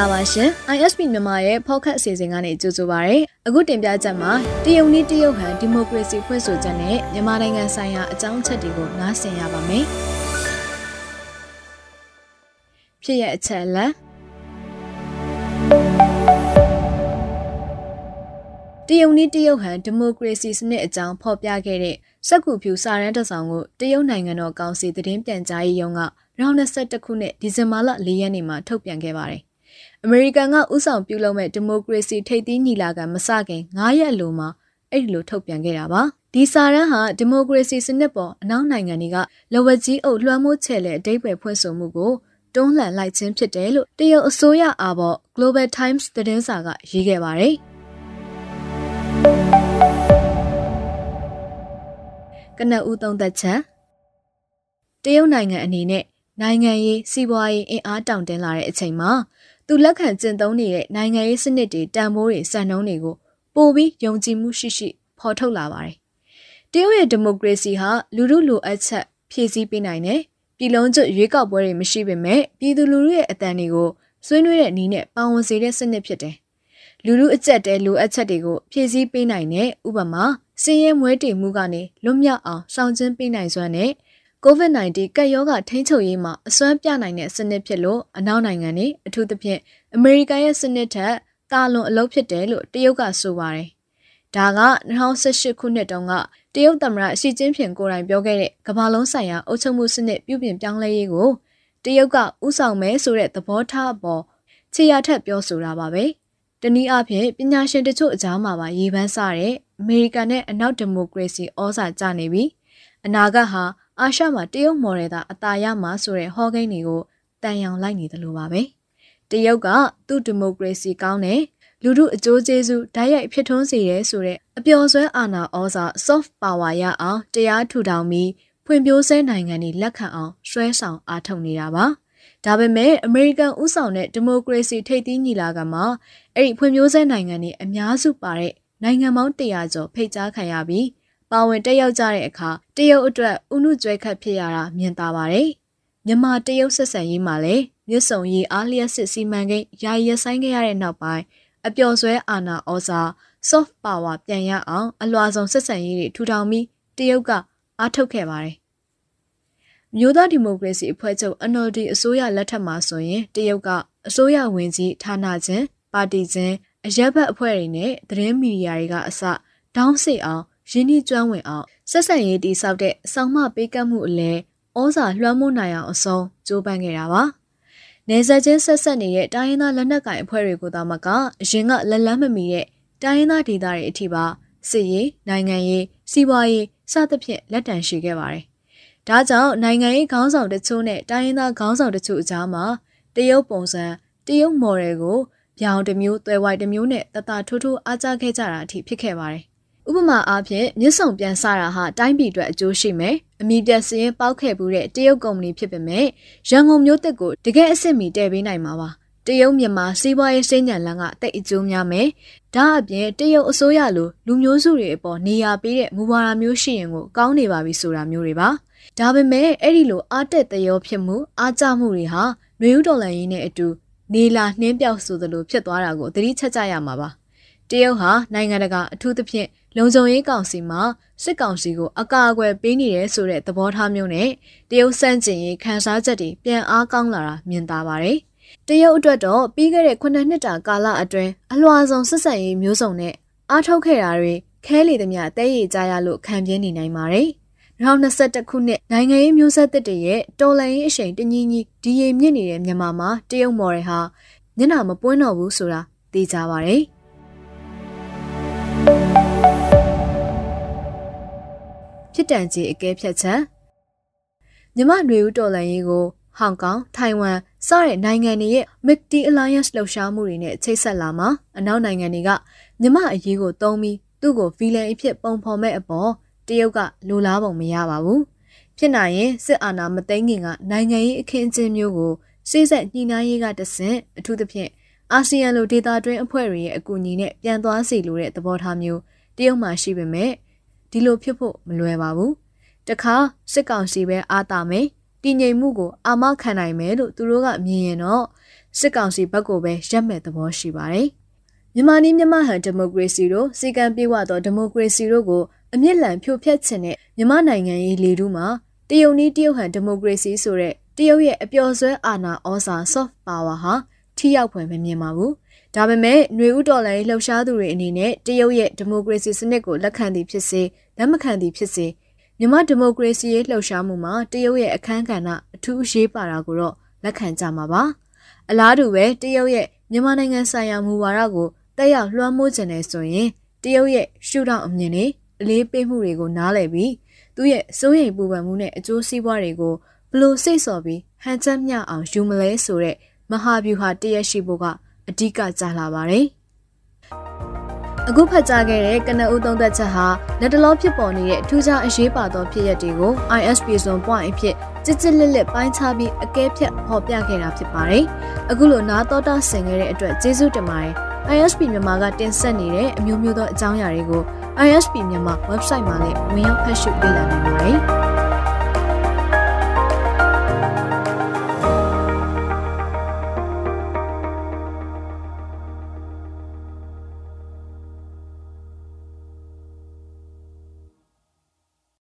လာပါရှင် ISP မြန်မာရဲ့ podcast အစီအစဉ်ကနေကြိုဆိုပါရစေ။အခုတင်ပြချက်မှာတရုတ်နည်းတရုတ်ဟန်ဒီမိုကရေစီဖွဲ့ဆိုချက်နဲ့မြန်မာနိုင်ငံဆိုင်ရာအကြောင်းအချက်တွေကိုနားဆင်ရပါမယ်။ဖြစ်ရဲ့အချက်လက်တရုတ်နည်းတရုတ်ဟန်ဒီမိုကရေစီစနစ်အကြောင်းဖော်ပြခဲ့တဲ့စက်ကူဖြူစာရန်တဆောင်ကိုတရုတ်နိုင်ငံတော်ကောင်စီသတင်းပြန်ကြားရေးရုံးက2021ခုနှစ်ဒီဇင်ဘာလ4ရက်နေ့မှာထုတ်ပြန်ခဲ့ပါတယ်။ အမေရိကန်ကဥဆောင်ပြုလုပ်မဲ့ဒီမိုကရေစီထိပ်သီးညီလာခံမစခင်9ရက်အလိုမှာအဲ့ဒီလိုထုတ်ပြန်ခဲ့တာပါ။ဒီစာရန်ဟာဒီမိုကရေစီစနစ်ပေါ်အနောက်နိုင်ငံတွေကလဝကြီးအုပ်လွှမ်းမိုးချဲ့တဲ့အတိတ်ပဲဖွင့်ဆိုမှုကိုတွန်းလှန်လိုက်ခြင်းဖြစ်တယ်လို့တရုတ်အစိုးရအားပေါ် Global Times သတင်းစာကရေးခဲ့ပါတယ်။ကနဦးသုံးသက်ချက်တရုတ်နိုင်ငံအနေနဲ့နိုင်ငံရေးစီးပွားရေးအင်အားတောင့်တင်းလာတဲ့အချိန်မှာ သူလက်ခံကျင့်သုံးနေတဲ့နိုင်ငံရေးစနစ်တွေတန်ဖိုးတွေစံနှုန်းတွေကိုပိုပြီးယုံကြည်မှုရှိရှိဖော်ထုတ်လာပါတယ်။တရုတ်ရဲ့ဒီမိုကရေစီဟာလူမှုလိုအပ်ချက်ဖြည့်ဆည်းပေးနိုင်တယ်။ပြည်လုံးကျွတ်ရွေးကောက်ပွဲတွေမရှိပေမဲ့ပြည်သူလူထုရဲ့အတန်တွေကိုဆွေးနွေးတဲ့နည်းနဲ့ပါဝင်စေတဲ့စနစ်ဖြစ်တယ်။လူလူအကျက်တဲလိုအပ်ချက်တွေကိုဖြည့်ဆည်းပေးနိုင်တဲ့ဥပမာစည်ရဲမွဲတည်မှုကနေလွတ်မြောက်အောင်စောင့်ကျဉ်ပေးနိုင်စွမ်းနဲ့ COVID-19 ကပ်ရောဂါထိန်းချုပ်ရေးမှာအစွမ်းပြနိုင်တဲ့စနစ်ဖြစ်လို့အနောက်နိုင်ငံတွေအထူးသဖြင့်အမေရိကန်ရဲ့စနစ်ထက်တာလွန်အလုပ်ဖြစ်တယ်လို့တရုတ်ကဆိုပါတယ်။ဒါက2018ခုနှစ်တုန်းကတရုတ်သမ္မတရှီကျင်းဖျင်ကိုယ်တိုင်ပြောခဲ့တဲ့ကမ္ဘာလုံးဆိုင်ရာအုပ်ချုပ်မှုစနစ်ပြုပြင်ပြောင်းလဲရေးကိုတရုတ်ကဥဆောင်မဲဆိုတဲ့သဘောထားအပေါ်ခြေရထက်ပြောဆိုတာပါပဲ။တနည်းအားဖြင့်ပညာရှင်တချို့အကြားမှာပါရေပန်းစတဲ့အမေရိကန်နဲ့အနောက်ဒီမိုကရေစီဩဇာကျနေပြီးအနာဂတ်ဟာ အာရှမှာတရုတ်မော်ဒယ်သာအသာရမှာဆိုတဲ့ဟောကိန်းတွေကိုတန်ရောင်လိုက်နေတယ်လို့ပါပဲတရုတ်ကသူ့ဒီမိုကရေစီကောင်းတဲ့လူထုအကျိုးကျေးဇူးဓာတ်ရိုက်ဖြစ်ထွန်းစေတယ်ဆိုတဲ့အပျော်ဆွဲအာဏာဩဇာ soft power ရအောင်တရားထူထောင်ပြီးဖွံ့ဖြိုးဆဲနိုင်ငံတွေလက်ခံအောင်ဆွဲဆောင်အားထုတ်နေတာပါဒါပေမဲ့အမေရိကန်ဥဆောင်တဲ့ဒီမိုကရေစီထိပ်သီးညီလာခံမှာအဲ့ဒီဖွံ့ဖြိုးဆဲနိုင်ငံတွေအများစုပါတဲ့နိုင်ငံပေါင်း100ကျော်ဖိတ်ကြားခံရပြီး ပါဝင်တက်ရောက်ကြတဲ့အခါတရုတ်အတွက်ဥနုကျွဲခတ်ဖြစ်ရတာမြင်သာပါတယ်။မြန်မာတရုတ်ဆက်ဆံရေးမှာလည်းမြစ်ဆုံရေးအားလျက်စစ်စီမံကိန်းယာယီဆိုင်ခဲ့ရတဲ့နောက်ပိုင်းအပျော်ဆွဲအာဏာဩဇာ soft power ပြန်ရအောင်အလွှာဆုံးဆက်ဆံရေးတွေထူထောင်ပြီးတရုတ်ကအားထုတ်ခဲ့ပါတယ်။မြို့သားဒီမိုကရေစီအဖွဲ့ချုပ် NLD အစိုးရလက်ထက်မှာဆိုရင်တရုတ်ကအစိုးရဝင်ကြီးဌာနချင်းပါတီချင်းအရက်ဘက်အဖွဲ့တွေနဲ့သတင်းမီဒီယာတွေကအစတောင်းစိတ်အောင် ရင်းနှီးကျွမ်းဝင်အောင်ဆက်ဆံရေးတိဆောက်တဲ့ဆောင်းမပေးကပ်မှုအလဲဩဇာလွှမ်းမိုးနိုင်အောင်အဆုံးကြိုးပမ်းခဲ့တာပါ။နေဆက်ချင်းဆက်ဆက်နေတဲ့တိုင်းရင်းသားလက်နက်ကိုင်အဖွဲ့တွေကိုသာမကအရင်ကလက်လန်းမမီတဲ့တိုင်းရင်းသားဒေသတွေအထိပါစစ်ရေးနိုင်ငံရေးစီးပွားရေးစသဖြင့်လက်တံရှိခဲ့ပါတယ်။ဒါကြောင့်နိုင်ငံရေးခေါင်းဆောင်တချို့နဲ့တိုင်းရင်းသားခေါင်းဆောင်တချို့အကြားမှာတရုတ်ပုံစံတရုတ်မော်ဒယ်ကိုပြောင်တစ်မျိုး၊သွယ်ဝိုက်တစ်မျိုးနဲ့တတထိုးထိုးအားကြခဲ့ကြတာအထိဖြစ်ခဲ့ပါတယ် ဥပမာအားဖြင့်မြစ်ဆုံပြန်စတာဟာတိုင်းပြည်အတွက်အကျိုးရှိမယ်အမိပြစရင်ပေါက်ခဲ့ဘူးတဲ့တရုတ်ကုမ္ပဏီဖြစ်ပေမဲ့ရန်ကုန်မြို့တက်ကိုတကယ်အစ်စ်မီတည်ပေးနိုင်မှာပါတရုတ်မြန်မာစီးပွားရေးစိတ်ညံလန်းကတိတ်အကျိုးများမယ်ဒါအပြင်တရုတ်အစိုးရလိုလူမျိုးစုတွေအပေါ်နေရာပေးတဲ့မူဝါဒမျိုးရှိရင်ကိုကောင်းနေပါပြီဆိုတာမျိုးတွေပါဒါပေမဲ့အဲ့ဒီလိုအားတက်တရောဖြစ်မှုအားကျမှုတွေဟာနှွေဦးတော်လန်ရင်းနဲ့အတူနေလာနှင်းပြောက်ဆိုသလိုဖြစ်သွားတာကိုသတိချက်ကြရမှာပါတရုတ်ဟာနိုင်ငံတကာအထူးသဖြင့် လုံခြုံရေးကောင်စီမှာစစ်ကောင်စီကိုအကာအကွယ်ပေးနေတယ်ဆိုတဲ့သဘောထားမျိုးနဲ့တရုတ်စန့်ကျင်ရေးခန်းစားချက်တွေပြန်အားကောင်းလာတာမြင်သာပါတယ်။တရုတ်အတွက်တော့ပြီးခဲ့တဲ့9နှစ်တာကာလအတွင်းအလွှာဆုံးစစ်ဆန်ရေးမျိုးစုံနဲ့အားထုတ်ခဲ့တာတွေခဲလေသမျှတဲရည်ကြရလို့ခံပြင်းနေနိုင်ပါတယ်။2021ခုနှစ်နိုင်ငံရေးမျိုးဆက်သစ်တွေရဲ့တော်လှန်ရေးအရှိန်တညီညီဒီရီမြင့်နေတဲ့မြန်မာမှာတရုတ်မော်ဒယ်ဟာမျက်နှာမပွင့်တော့ဘူးဆိုတာသိကြပါဗျ။ ဖြစ်တန်ကြီးအကဲဖြတ်ချက်မြမနွေဦးတော်လှန်ရေးကိုဟောင်ကောင်ထိုင်ဝမ်စတဲ့နိုင်ငံတွေရဲ့ MICT Alliance လှုပ်ရှားမှုတွေနဲ့ချိတ်ဆက်လာမှာအနောက်နိုင်ငံတွေကမြမအရေးကိုတုံးပြီးသူ့ကိုဗီလန်အဖြစ်ပုံဖော်မဲ့အပေါ်တရုတ်ကလိုလားပုံမရပါဘူးဖြစ်နိုင်ရင်စစ်အာဏာမသိမ်းခင်ကနိုင်ငံရေးအခင်းအကျင်းမျိုးကိုစိစက်ညှိနှိုင်းရေးကတဆင့်အထူးသဖြင့်အာဆီယံလိုဒေသတွင်းအဖွဲ့တွေရဲ့အကူအညီနဲ့ပြန်သွားစီလိုတဲ့သဘောထားမျိုးတရုတ်မှရှိပေမဲ့ ဒီလိုဖြစ်ဖို့မလွယ်ပါဘူးတခါစစ်ကောင်စီပဲအားတာမယ်တည်ငြိမ်မှုကိုအာမခံနိုင်မယ်လို့သူတို့ကမြင်ရင်တော့စစ်ကောင်စီဘက်ကိုပဲရက်မဲ့သဘောရှိပါတယ်။မြန်မာနည်းမြန်မာဟန်ဒီမိုကရေစီတို့စီကံပြေဝသောဒီမိုကရေစီတို့ကိုအမြင့်လန်ဖြိုဖျက်ခြင်းနဲ့မြန်မာနိုင်ငံရေးလေထုမှာတရုတ်နည်းတရုတ်ဟန်ဒီမိုကရေစီဆိုတဲ့တရုတ်ရဲ့အပျော်ဆွဲအာဏာဩဇာ soft power ဟာထိရောက်ဖွယ်မမြင်ပါဘူး။ ဒါပေမဲ့ຫນွေဥတော်လိုင်းလှုပ်ရှားသူတွေအနေနဲ့တရုတ်ရဲ့ဒီမိုကရေစီစနစ်ကိုလက်ခံသည်ဖြစ်စေလက်မခံသည်ဖြစ်စေမြန်မာဒီမိုကရေစီရေးလှုပ်ရှားမှုမှာတရုတ်ရဲ့အခမ်းကဏ္ဍအထူးအရေးပါတာကိုတော့လက်ခံကြမှာပါ။အလားတူပဲတရုတ်ရဲ့မြန်မာနိုင်ငံဆိုင်ရာမူဝါဒကိုတက်ရောက်လွှမ်းမိုးခြင်းနဲ့ဆိုရင်တရုတ်ရဲ့ရှုထောင့်အမြင်တွေအလေးပေးမှုတွေကိုနားလည်ပြီးသူ့ရဲ့စိုးရိမ်ပူပန်မှုနဲ့အကျိုးစီးပွားတွေကိုဘလို့စိတ်ဆော်ပြီးဟန်ချက်မြအောင်ယူမလဲဆိုတဲ့မဟာဗျူဟာတရက်ရှိဖို့က အဓိကကြားလာပါတယ်။အခုဖတ်ကြားခဲ့တဲ့ကနအူသုံးသက်ချက်ဟာလက်တလောဖြစ်ပေါ်နေတဲ့ထူးခြားအရေးပါသောဖြစ်ရပ်တွေကို ISP ဇွန် point အဖြစ်ကြစ်ကြစ်လစ်လစ်ပိုင်းခြားပြီးအကဲဖြတ်ဖော်ပြခဲ့တာဖြစ်ပါတယ်။အခုလိုနားတော်တာဆင်ခဲ့တဲ့အတွက်ကျေးဇူးတင်ပါတယ်။ ISP မြန်မာကတင်ဆက်နေတဲ့အမျိုးမျိုးသောအကြောင်းအရာတွေကို ISP မြန်မာ website မှာလည်းဝင်ရောက်ဖတ်ရှုလေ့လာနိုင်ပါတယ်။